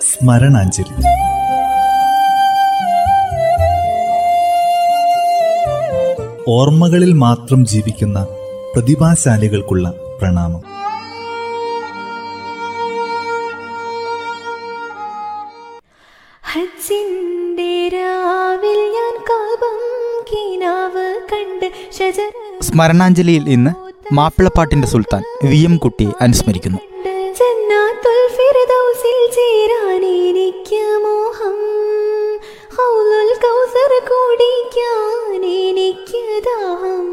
സ്മരണാഞ്ജലി. ഓർമ്മകളിൽ മാത്രം ജീവിക്കുന്ന പ്രതിഭാശാലികൾക്കുള്ള പ്രണാമം. ഹജ്ജിന്റെ രാവിൽ ഞാൻ കാപം കിനാവ് കണ്ട് ഷജറ സ്മരണാഞ്ജലിയിൽ ഇന്ന് മാപ്പിളപ്പാട്ടിന്റെ സുൽത്താൻ വി എം കുട്ടിയെ അനുസ്മരിക്കുന്നു. ഫിർദൗസിൽ ചേരാൻ എനിക്ക് മോഹം. ഹൗലുൽ കൗസർ കുടിക്കാൻ എനിക്ക് ദാഹം.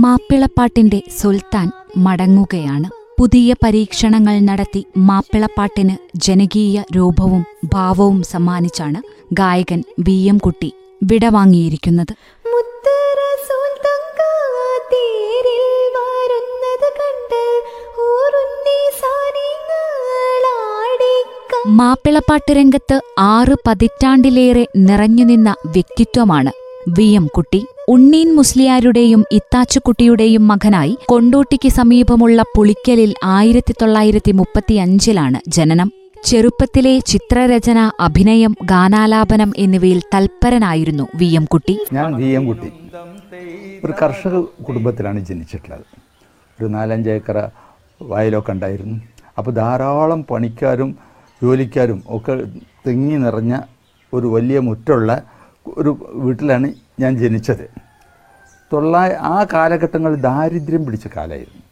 മാപ്പിളപ്പാട്ടിന്റെ സുൽത്താൻ മടങ്ങുകയാണ്. പുതിയ പരീക്ഷണങ്ങൾ നടത്തി മാപ്പിളപ്പാട്ടിന് ജനകീയ രൂപവും ഭാവവും സമ്മാനിച്ചാണ് ഗായകൻ വി എം കുട്ടി വിടവാങ്ങിയിരിക്കുന്നത്. മുത്ത് മാപ്പിളപ്പാട്ട് രംഗത്ത് ആറ് പതിറ്റാണ്ടിലേറെ നിറഞ്ഞുനിന്ന വ്യക്തിത്വമാണ്. വി. എം. കുട്ടി. ഉണ്ണീൻ മുസ്ലിയാരുടെയും ഇത്താച്ചുകുട്ടിയുടെയും മകനായി കൊണ്ടോട്ടിക്ക് സമീപമുള്ള പുളിക്കലിൽ ആയിരത്തി തൊള്ളായിരത്തി മുപ്പത്തിയഞ്ചിലാണ് ജനനം. ചെറുപ്പത്തിലെ ചിത്രരചന അഭിനയം ഗാനാലാപനം എന്നിവയിൽ തൽപരനായിരുന്നു വി. എം. കുട്ടി. ഞാൻ വി. എം. കുട്ടി. ഒരു കർഷക കുടുംബത്തിലാണ് ജനിച്ചിട്ടുള്ളത്. ഒരു നാലഞ്ചേക്കറ വയലൊക്കെ ഉണ്ടായിരുന്നു. അപ്പോൾ ധാരാളം പണിക്കാരും ജോലിക്കാരും ഒക്കെ തിങ്ങി നിറഞ്ഞ ഒരു വലിയ മുറ്റുള്ള ഒരു വീട്ടിലാണ് ഞാൻ ജനിച്ചത്. തൊള്ളായ ആ കാലഘട്ടങ്ങൾ ദാരിദ്ര്യം പിടിച്ച കാലമായിരുന്നു.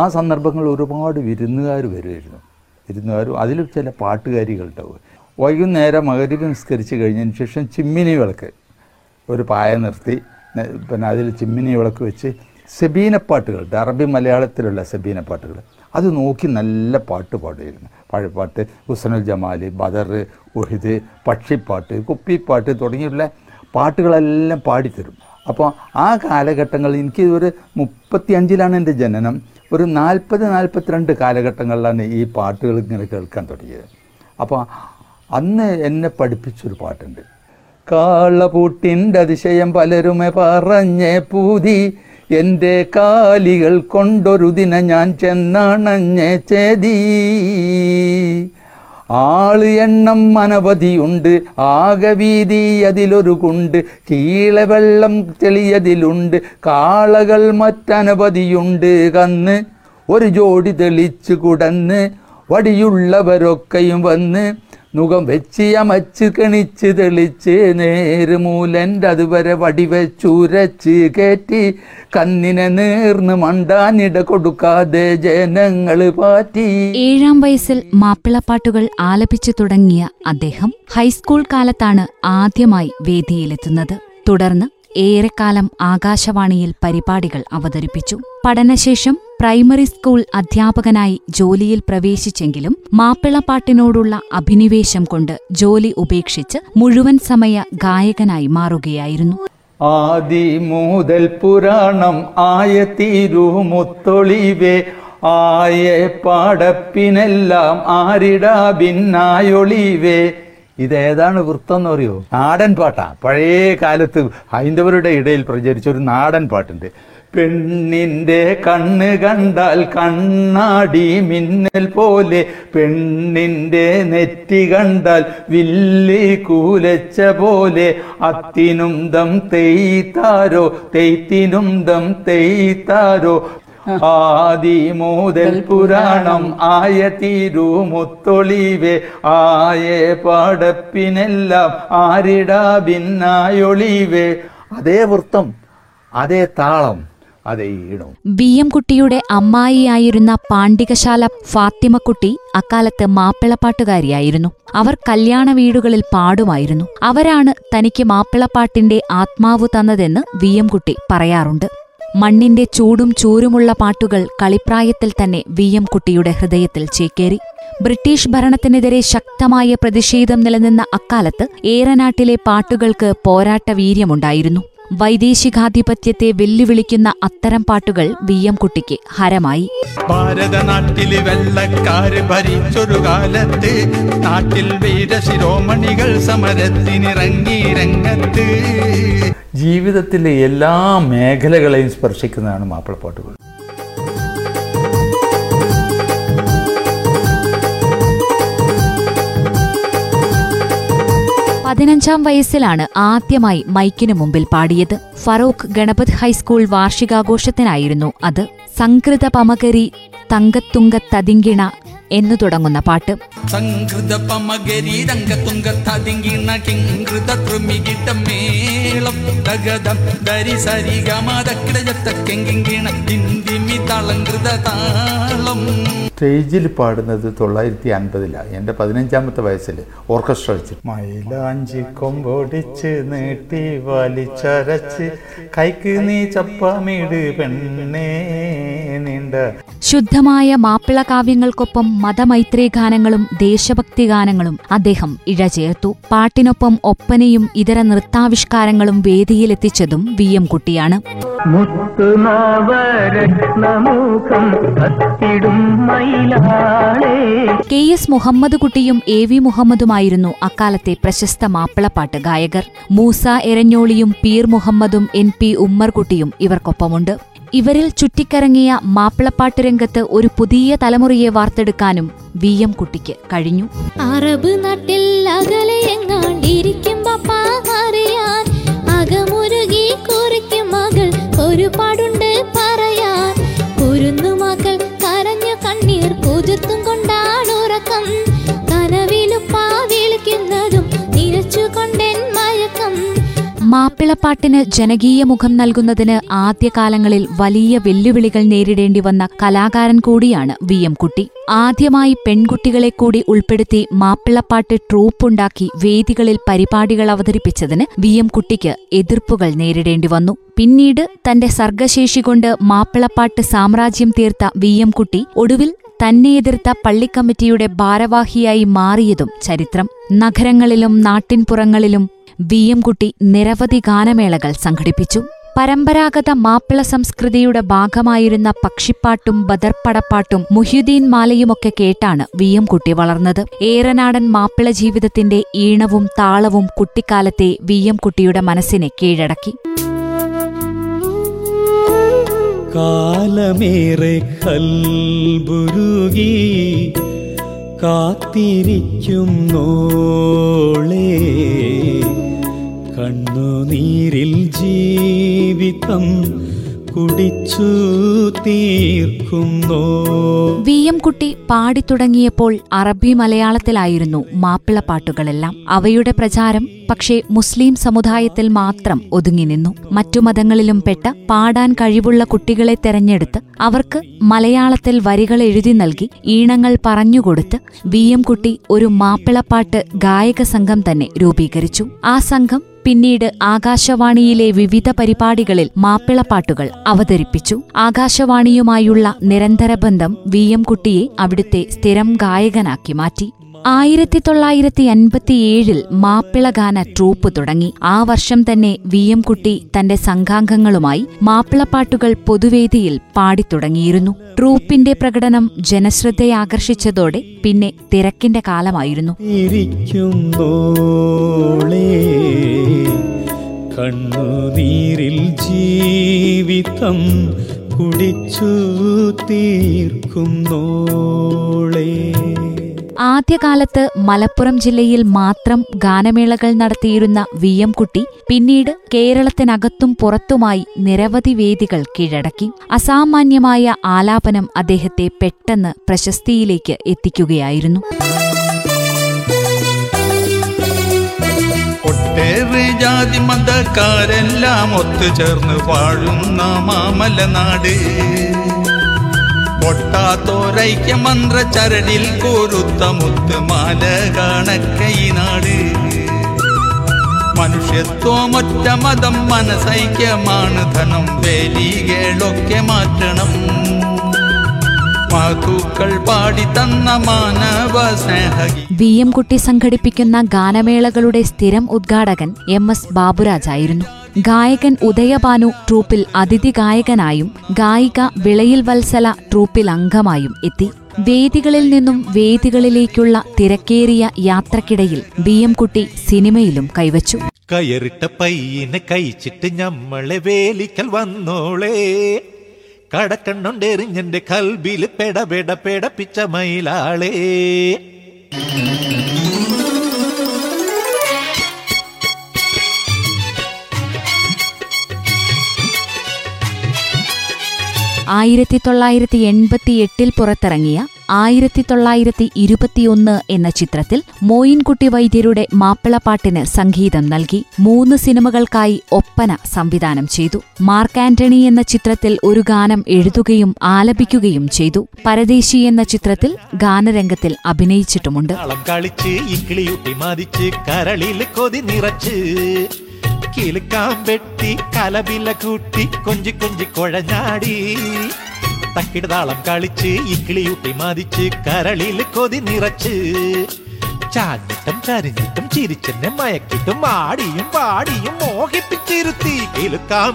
ആ സന്ദർഭങ്ങളിൽ ഒരുപാട് വിരുന്നുകാർ വരുമായിരുന്നു. വിരുന്നുകാരും അതിൽ ചില പാട്ടുകാരികൾ ഉണ്ടാവും വൈകുന്നേരം മകരി നിസ്കരിച്ച് കഴിഞ്ഞതിന് ശേഷം ചിമ്മിനി വിളക്ക് ഒരു പായ നിർത്തി പിന്നെ അതിൽ ചിമ്മിനി വിളക്ക് വെച്ച് സെബീനപ്പാട്ടുകൾ അറബി മലയാളത്തിലുള്ള സെബീനപ്പാട്ടുകൾ. അത് നോക്കി നല്ല പാട്ട് പാടുമായിരുന്നു. പഴപ്പാട്ട് ഹുസനുൽ ജമാൽ ബദർ ഉഹിദ് പക്ഷിപ്പാട്ട് കുപ്പിപ്പാട്ട് തുടങ്ങിയുള്ള പാട്ടുകളെല്ലാം പാടിത്തരും. അപ്പോൾ ആ കാലഘട്ടങ്ങളിൽ എനിക്ക് ഒരു മുപ്പത്തി അഞ്ചിലാണ് എന്റെ ജനനം. ഒരു നാൽപ്പത് നാൽപ്പത്തിരണ്ട് കാലഘട്ടങ്ങളിലാണ് ഈ പാട്ടുകൾ ഇങ്ങനെ കേൾക്കാൻ തുടങ്ങിയത്. അപ്പോൾ അന്ന് എന്നെ പഠിപ്പിച്ചൊരു പാട്ടുണ്ട്. കാളപൂട്ടിന്റെ അതിശയം പലരുമേ പറഞ്ഞേ പൂതി എന്റെ കാലികൾ കൊണ്ടൊരു ദിന ഞാൻ ചെന്നണഞ്ഞേ ചേതി. ആൾ എണ്ണം അനവധിയുണ്ട് ആകെ വീതി അതിലൊരു കുണ്ട് കീളെ വെള്ളം തെളിയതിലുണ്ട് കാളകൾ മറ്റനവധിയുണ്ട് കന്ന് ഒരു ജോഡി തെളിച്ചു കുടന്ന് വടിയുള്ളവരൊക്കെയും വന്ന് നുകം വെച്ച് അമച്ച് കണിച്ച് തെളിച്ച് നേര് മൂലന്റെ അതുവരെ വടിവെച്ചുരച്ച് കയറ്റി കന്നിനെ നേർന്ന് മണ്ടാനിട കൊടുക്കാതെ ജനങ്ങൾ പാറ്റി. ഏഴാം വയസ്സിൽ മാപ്പിളപ്പാട്ടുകൾ ആലപിച്ചു തുടങ്ങിയ അദ്ദേഹം ഹൈസ്കൂൾ കാലത്താണ് ആദ്യമായി വേദിയിലെത്തുന്നത്. തുടർന്ന് ഏറെക്കാലം ആകാശവാണിയിൽ പരിപാടികൾ അവതരിപ്പിച്ചു. പഠനശേഷം പ്രൈമറി സ്കൂൾ അധ്യാപകനായി ജോലിയിൽ പ്രവേശിച്ചെങ്കിലും മാപ്പിളപ്പാട്ടിനോടുള്ള അഭിനിവേശം കൊണ്ട് ജോലി ഉപേക്ഷിച്ച് മുഴുവൻ സമയ ഗായകനായി മാറുകയായിരുന്നു. ആദി മുതൽ പുരാണം ആയ തിരുമുത്തൊളിവേ ആയ പാടപ്പിനെല്ലാം ആരിടാ ഭിന്നായൊളിവേ. ഇതേതാണ് വൃത്തം എന്ന് പറയുമോ നാടൻ പാട്ടാ പഴയ കാലത്ത് ഹൈന്ദവരുടെ ഇടയിൽ പ്രചരിച്ച ഒരു നാടൻ പാട്ടുണ്ട് പെണ്ണിന്റെ കണ്ണ് കണ്ടാൽ കണ്ണാടി മിന്നൽ പോലെ പെണ്ണിന്റെ നെറ്റി കണ്ടാൽ വില്ലി കൂലച്ച പോലെ. അത്തിനും ദം തെയ്ത്താരോ തെയ്ത്തിനും ദം തെയ്ത്താരോ. ആദി മുതൽ പുരാണം ആയ തിരുമുത്തൊളിവേ ആയ പാടപ്പിനെല്ലാം ആരിടാ ഭിന്നായൊളിവേ. അതേ വൃത്തം അതേ താളം. വി എം കുട്ടിയുടെ അമ്മായിയായിരുന്ന പാണ്ഡികശാല ഫാത്തിമക്കുട്ടി അക്കാലത്ത് മാപ്പിളപ്പാട്ടുകാരിയായിരുന്നു. അവർ കല്യാണ വീടുകളിൽ പാടുമായിരുന്നു. അവരാണ് തനിക്ക് മാപ്പിളപ്പാട്ടിന്റെ ആത്മാവ് തന്നതെന്ന് വി എം കുട്ടി പറയാറുണ്ട്. മണ്ണിന്റെ ചൂടും ചൂരുമുള്ള പാട്ടുകൾ കളിപ്രായത്തിൽ തന്നെ വി എം കുട്ടിയുടെ ഹൃദയത്തിൽ ചേക്കേറി. ബ്രിട്ടീഷ് ഭരണത്തിനെതിരെ ശക്തമായ പ്രതിഷേധം നിലനിന്ന അക്കാലത്ത് ഏറനാട്ടിലെ പാട്ടുകൾക്ക് പോരാട്ട വീര്യമുണ്ടായിരുന്നു. വൈദേശികാധിപത്യത്തെ വെല്ലുവിളിക്കുന്ന അത്തരം പാട്ടുകൾ വി എം കുട്ടിക്ക് ഹരമായി. ഭാരതനാട്ടിലെ വെള്ളക്കാര് ഭരിച്ചൊരു കാലത്ത് നാട്ടിൽ വീരശിരോമണികൾ സമരത്തിനിറങ്ങി രംഗത്ത്. ജീവിതത്തിലെ എല്ലാ മേഖലകളെയും സ്പർശിക്കുന്നതാണ് മാപ്പിളപ്പാട്ടുകൾ. പതിനഞ്ചാം വയസ്സിലാണ് ആദ്യമായി മൈക്കിനു മുമ്പിൽ പാടിയത്. ഫറൂഖ് ഗണപത് ഹൈസ്കൂൾ വാർഷികാഘോഷത്തിനായിരുന്നു അത്. സംകൃത പമകരി തങ്കത്തുങ്ക തതിങ്കിണ എന്നു തുടങ്ങുന്ന പാട്ട്. സംകൃത പമകരി രംഗതുങ്ക തതിങ്കിണ മേളം സ്റ്റേജിൽ പാടുന്നത് തൊള്ളായിരത്തി അൻപതിലാണ് എന്റെ പതിനഞ്ചാമത്തെ വയസ്സിൽ ഓർക്കസ്ട്ര വെച്ച് മൈലാഞ്ചി കൊമ്പൊടിച്ച് നീട്ടി വലിച്ചരച്ച് കൈക്ക് നീ ചപ്പമീട് പെണ്ണേ നീണ്ട. ശുദ്ധമായ മാപ്പിള കാവ്യങ്ങൾക്കൊപ്പം മതമൈത്രി ഗാനങ്ങളും ദേശഭക്തി ഗാനങ്ങളും അദ്ദേഹം ഇഴചേർത്തു പാട്ടിനൊപ്പം ഒപ്പനയും ഇതര നൃത്താവിഷ്കാരങ്ങളും വേദിയിലെത്തിച്ചതും വി എം കുട്ടിയാണ്. കെ എസ് മുഹമ്മദ് കുട്ടിയും എ വി മുഹമ്മദുമായിരുന്നു അക്കാലത്തെ പ്രശസ്ത മാപ്പിളപ്പാട്ട് ഗായകർ. മൂസ എരഞ്ഞോളിയും പീർ മുഹമ്മദും എൻ പി ഉമ്മർകുട്ടിയും ഇവർക്കൊപ്പമുണ്ട്. ഇവരിൽ ചുറ്റിക്കറങ്ങിയ മാപ്പിളപ്പാട്ട് രംഗത്ത് ഒരു പുതിയ തലമുറയെ വാർത്തെടുക്കാനും വി എം കുട്ടിക്ക് കഴിഞ്ഞു. അറബ് നാട്ടിൽ അകലെ മാപ്പിളപ്പാട്ടിന് ജനകീയ മുഖം നൽകുന്നതിന് ആദ്യകാലങ്ങളിൽ വലിയ വെല്ലുവിളികൾ നേരിടേണ്ടി വന്ന കലാകാരൻ കൂടിയാണ് വി എം കുട്ടി. ആദ്യമായി പെൺകുട്ടികളെ കൂടി ഉൾപ്പെടുത്തി മാപ്പിളപ്പാട്ട് ട്രൂപ്പുണ്ടാക്കി വേദികളിൽ പരിപാടികൾ അവതരിപ്പിച്ചതിന് വി എം കുട്ടിക്ക് എതിർപ്പുകൾ നേരിടേണ്ടി വന്നു. പിന്നീട് തന്റെ സർഗശേഷി കൊണ്ട് മാപ്പിളപ്പാട്ട് സാമ്രാജ്യം തീർത്ത വി എം കുട്ടി ഒടുവിൽ തന്നെ എതിർത്ത പള്ളിക്കമ്മിറ്റിയുടെ ഭാരവാഹിയായി മാറിയതും ചരിത്രം. നഗരങ്ങളിലും നാട്ടിൻപുറങ്ങളിലും വി എം കുട്ടി നിരവധി ഗാനമേളകൾ സംഘടിപ്പിച്ചു. പരമ്പരാഗത മാപ്പിള സംസ്കൃതിയുടെ ഭാഗമായിരുന്ന പക്ഷിപ്പാട്ടും ബദർപ്പടപ്പാട്ടും മുഹ്യുദ്ദീൻ മാലയുമൊക്കെ കേട്ടാണ് വി എം കുട്ടി വളർന്നത്. ഏറനാടൻ മാപ്പിള ജീവിതത്തിന്റെ ഈണവും താളവും കുട്ടിക്കാലത്തെ വി എം കുട്ടിയുടെ മനസ്സിനെ കീഴടക്കി. കാലമേറെ കൽബുരുകി കാത്തിരിക്കും നോളേ. കണ്ണുനീരിൽ ജീവിതം കുടിച്ചു തീർക്കുന്നു. വി എം കുട്ടി പാടിത്തുടങ്ങിയപ്പോൾ അറബി മലയാളത്തിലായിരുന്നു മാപ്പിളപ്പാട്ടുകളെല്ലാം അവയുടെ പ്രചാരം പക്ഷേ മുസ്ലിം സമുദായത്തിൽ മാത്രം ഒതുങ്ങി നിന്നു. മറ്റു മതങ്ങളിലും പെട്ട പാടാൻ കഴിവുള്ള കുട്ടികളെ തെരഞ്ഞെടുത്ത് അവർക്ക് മലയാളത്തിൽ വരികൾ എഴുതി നൽകി ഈണങ്ങൾ പറഞ്ഞുകൊടുത്ത് വി എം കുട്ടി ഒരു മാപ്പിളപ്പാട്ട് ഗായക സംഘം തന്നെ രൂപീകരിച്ചു. ആ സംഘം പിന്നീട് ആകാശവാണിയിലെ വിവിധ പരിപാടികളിൽ മാപ്പിളപ്പാട്ടുകൾ അവതരിപ്പിച്ചു. ആകാശവാണിയുമായുള്ള നിരന്തര ബന്ധം വി എം കുട്ടിയെ അവിടുത്തെ സ്ഥിരം ഗായകനാക്കി മാറ്റി. ആയിരത്തി തൊള്ളായിരത്തി അൻപത്തിയേഴിൽ മാപ്പിളഗാന ട്രൂപ്പ് തുടങ്ങി. ആ വർഷം തന്നെ വി എം കുട്ടി തന്റെ സംഘാംഗങ്ങളുമായി മാപ്പിളപ്പാട്ടുകൾ പൊതുവേദിയിൽ പാടിത്തുടങ്ങിയിരുന്നു. ട്രൂപ്പിന്റെ പ്രകടനം ജനശ്രദ്ധയാകർഷിച്ചതോടെ പിന്നെ തിരക്കിന്റെ കാലമായിരുന്നു. ജീവിതം കുടിച്ചു തീർക്കുന്നോളേ ആദ്യകാലത്ത് മലപ്പുറം ജില്ലയിൽ മാത്രം ഗാനമേളകൾ നടത്തിയിരുന്ന വി എം കുട്ടി പിന്നീട് കേരളത്തിനകത്തും പുറത്തുമായി നിരവധി വേദികൾ കീഴടക്കി. അസാമാന്യമായ ആലാപനം അദ്ദേഹത്തെ പെട്ടെന്ന് പ്രശസ്തിയിലേക്ക് എത്തിക്കുകയായിരുന്നു. ഒട്ടേറെ ജാതി മതക്കാരെല്ലാം ഒത്തുചേർന്ന് വാഴുന്ന മാമലനാട് പൊട്ടാത്തോരൈക്യ മന്ത്ര ചരടിൽ കോരുത്ത മുത്ത് മാല കാണക്കൈ നാട്. മനുഷ്യത്വമൊറ്റ മതം മനസൈക്യമാണ് ധനം. വേലികളൊക്കെ മാറ്റണം. മാതൂക്കൾ പാടി തന്ന മാനവ സ്നേഹഗീ വി എം കുട്ടി സംഘടിപ്പിക്കുന്ന ഗാനമേളകളുടെ സ്ഥിരം ഉദ്ഘാടകൻ എം എസ് ബാബുരാജായിരുന്നു ഗായകൻ ഉദയഭാനു ട്രൂപ്പിൽ അതിഥി ഗായകനായും ഗായിക വിളയിൽ വത്സല ട്രൂപ്പിൽ അംഗമായും എത്തി. വേദികളിൽ നിന്നും വേദികളിലേക്കുള്ള തിരക്കേറിയ യാത്രക്കിടയിൽ ബി എം കുട്ടി സിനിമയിലും കൈവച്ചു. കയറിട്ട പയ്യനെ കഴിച്ചിട്ട് ഞമ്മളെ വേലിക്കൽ വന്നോളേ. കടക്കണ്ണുണ്ടെറിഞ്ഞെന്റെ കൽബിൽ പെടപെട പെടപ്പിച്ച മയിലാളേ ആയിരത്തി തൊള്ളായിരത്തി എൺപത്തി എട്ടിൽ പുറത്തിറങ്ങിയ ആയിരത്തി തൊള്ളായിരത്തി ഇരുപത്തിയൊന്ന് എന്ന ചിത്രത്തിൽ മോയിൻകുട്ടി വൈദ്യരുടെ മാപ്പിളപ്പാട്ടിന് സംഗീതം നൽകി മൂന്ന് സിനിമകൾക്കായി ഒപ്പന സംവിധാനം ചെയ്തു. മാർക്ക് ആന്റണി എന്ന ചിത്രത്തിൽ ഒരു ഗാനം എഴുതുകയും ആലപിക്കുകയും ചെയ്തു. പരദേശി എന്ന ചിത്രത്തിൽ ഗാനരംഗത്തിൽ അഭിനയിച്ചിട്ടുമുണ്ട്. കിലുക്കാൻ വെട്ടി കലബില കൂട്ടി കൊഞ്ചി കൊഞ്ചി കുഴഞ്ഞാടി. തക്കിടതാളം കളിച്ച് ഇക്കിളിയൂട്ടി മതിച്ച് കരളിൽ കൊതി നിറച്ച്. ചാഞ്ഞിട്ടും കരഞ്ഞിട്ടും ചിരിച്ചെന്നെ മയക്കിട്ടും ആടിയും പാടിയും മോഹിപ്പിച്ചിരുത്തി കിലുക്കാൻ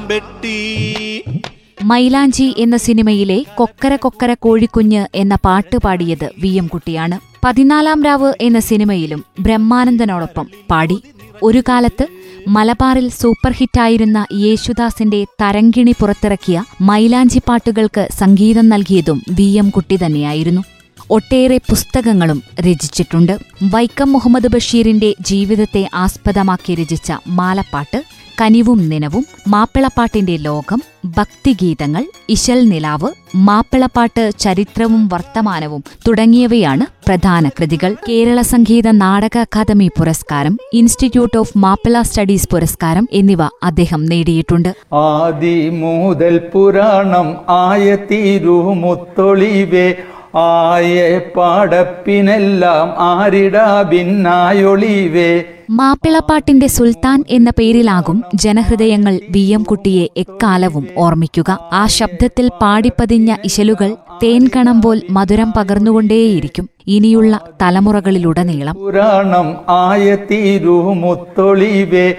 മൈലാഞ്ചി എന്ന സിനിമയിലെ കൊക്കര കൊക്കര കോഴിക്കുഞ്ഞ് എന്ന പാട്ട് പാടിയത് വി എം കുട്ടിയാണ്. പതിനാലാം രാവ് എന്ന സിനിമയിലും ബ്രഹ്മാനന്ദനോടൊപ്പം പാടി. ഒരു കാലത്ത് മലബാറിൽ സൂപ്പർ ഹിറ്റായിരുന്ന യേശുദാസിന്റെ തരങ്കിണി പുറത്തിറക്കിയ മൈലാഞ്ചി പാട്ടുകൾക്ക് സംഗീതം നൽകിയതും വി എം കുട്ടി തന്നെയായിരുന്നു. ഒട്ടേറെ പുസ്തകങ്ങളും രചിച്ചിട്ടുണ്ട്. വൈക്കം മുഹമ്മദ് ബഷീറിന്റെ ജീവിതത്തെ ആസ്പദമാക്കി രചിച്ച മാലപ്പാട്ട് കനിവും നിനവും മാപ്പിളപ്പാട്ടിന്റെ ലോകം ഭക്തിഗീതങ്ങൾ ഇശൽ നിലാവ് മാപ്പിളപ്പാട്ട് ചരിത്രവും വർത്തമാനവും തുടങ്ങിയവയാണ് പ്രധാന കൃതികൾ. കേരള സംഗീത നാടക അക്കാദമി പുരസ്കാരം ഇൻസ്റ്റിറ്റ്യൂട്ട് ഓഫ് മാപ്പിള സ്റ്റഡീസ് പുരസ്കാരം എന്നിവ അദ്ദേഹം നേടിയിട്ടുണ്ട്. ആദി മുതൽ പുരാണം ആയ തിരുമുത്തൊളിവേ ആയ പാടപ്പിനെല്ലാം ആരിടാ ഭിന്നായൊളിവേ? മാപ്പിളപ്പാട്ടിന്റെ സുൽത്താൻ എന്ന പേരിലാകും ജനഹൃദയങ്ങൾ വി എം കുട്ടിയെ എക്കാലവും ഓർമ്മിക്കുക. ആ ശബ്ദത്തിൽ പാടിപ്പതിഞ്ഞ ഇശലുകൾ തേൻകണം പോൽ മധുരം പകർന്നുകൊണ്ടേയിരിക്കും ഇനിയുള്ള തലമുറകളിലുടനീളം. പുരാണം ആയ തിരുമുത്തൊളിവേ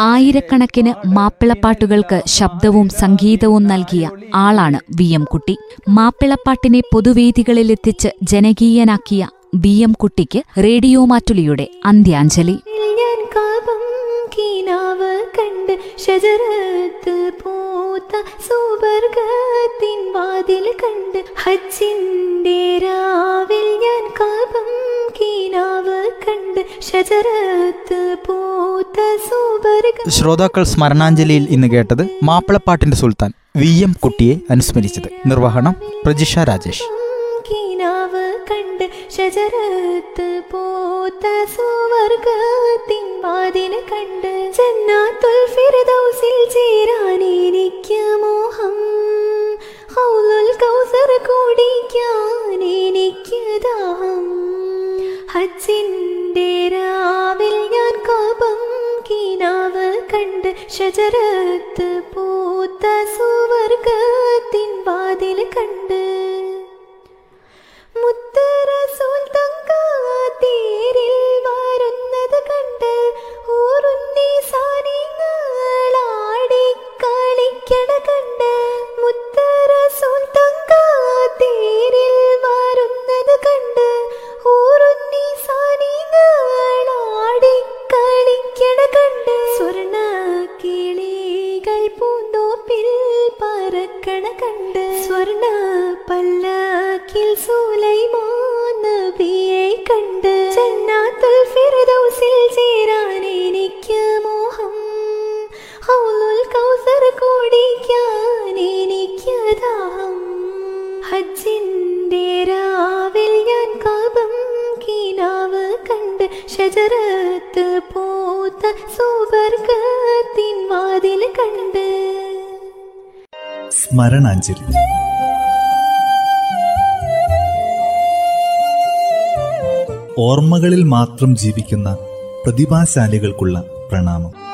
ആയിരക്കണക്കിന് മാപ്പിളപ്പാട്ടുകൾക്ക് ശബ്ദവും സംഗീതവും നൽകിയ ആളാണ് വി എം കുട്ടി. മാപ്പിളപ്പാട്ടിനെ പൊതുവേദികളിലെത്തിച്ച് ജനകീയനാക്കിയ വി എം കുട്ടിക്ക് റേഡിയോ മാറ്റുലിയുടെ അന്ത്യാഞ്ജലി. കണ്ട് ശജരത്ത് പൂത്ത സുവർഗത്തിൻ വാതിൽ കണ്ട് ഹജ്ജിന്റെ രാവിൽ ഞാൻ കാപം കീനാവ് കണ്ട് ഷജറത്ത് പൂത്ത സുവർഗ. ശ്രോതാക്കൾ സ്മരണാഞ്ജലിയിൽ ഇന്ന് കേട്ടത് മാപ്പിളപ്പാട്ടിന്റെ സുൽത്താൻ വി എം കുട്ടിയെ അനുസ്മരിച്ചത്. നിർവഹണം പ്രജിഷ രാജേഷ്. കീനാവ് കണ്ട് ഷജറത്ത് പൂത്ത സുവർഗത്തിൻ വാതിൽ കണ്ട് ജന്നാത്തുൽ ഫിർദൗസിൽ ചേരാൻ എനിക്ക് മോഹം. ഹൗലുൽ കൗസർ കുടിക്കാൻ എനിക്ക് ദാഹം. ഹജ്ജിന്റെ രാവിൽ ഞാൻ കാപം കിനാവ് കണ്ട് ഷജറത്ത് പൂത്ത സുവർഗത്തിൻ വാതിൽ കണ്ട് ഷജറത്ത് പൂത്ത സുവർഗത്തിൻ വാതിൽ കണ്ട്. സ്മരണാഞ്ജലി. ഓർമ്മകളിൽ മാത്രം ജീവിക്കുന്ന പ്രതിഭാശാലികൾക്കുള്ള പ്രണാമം.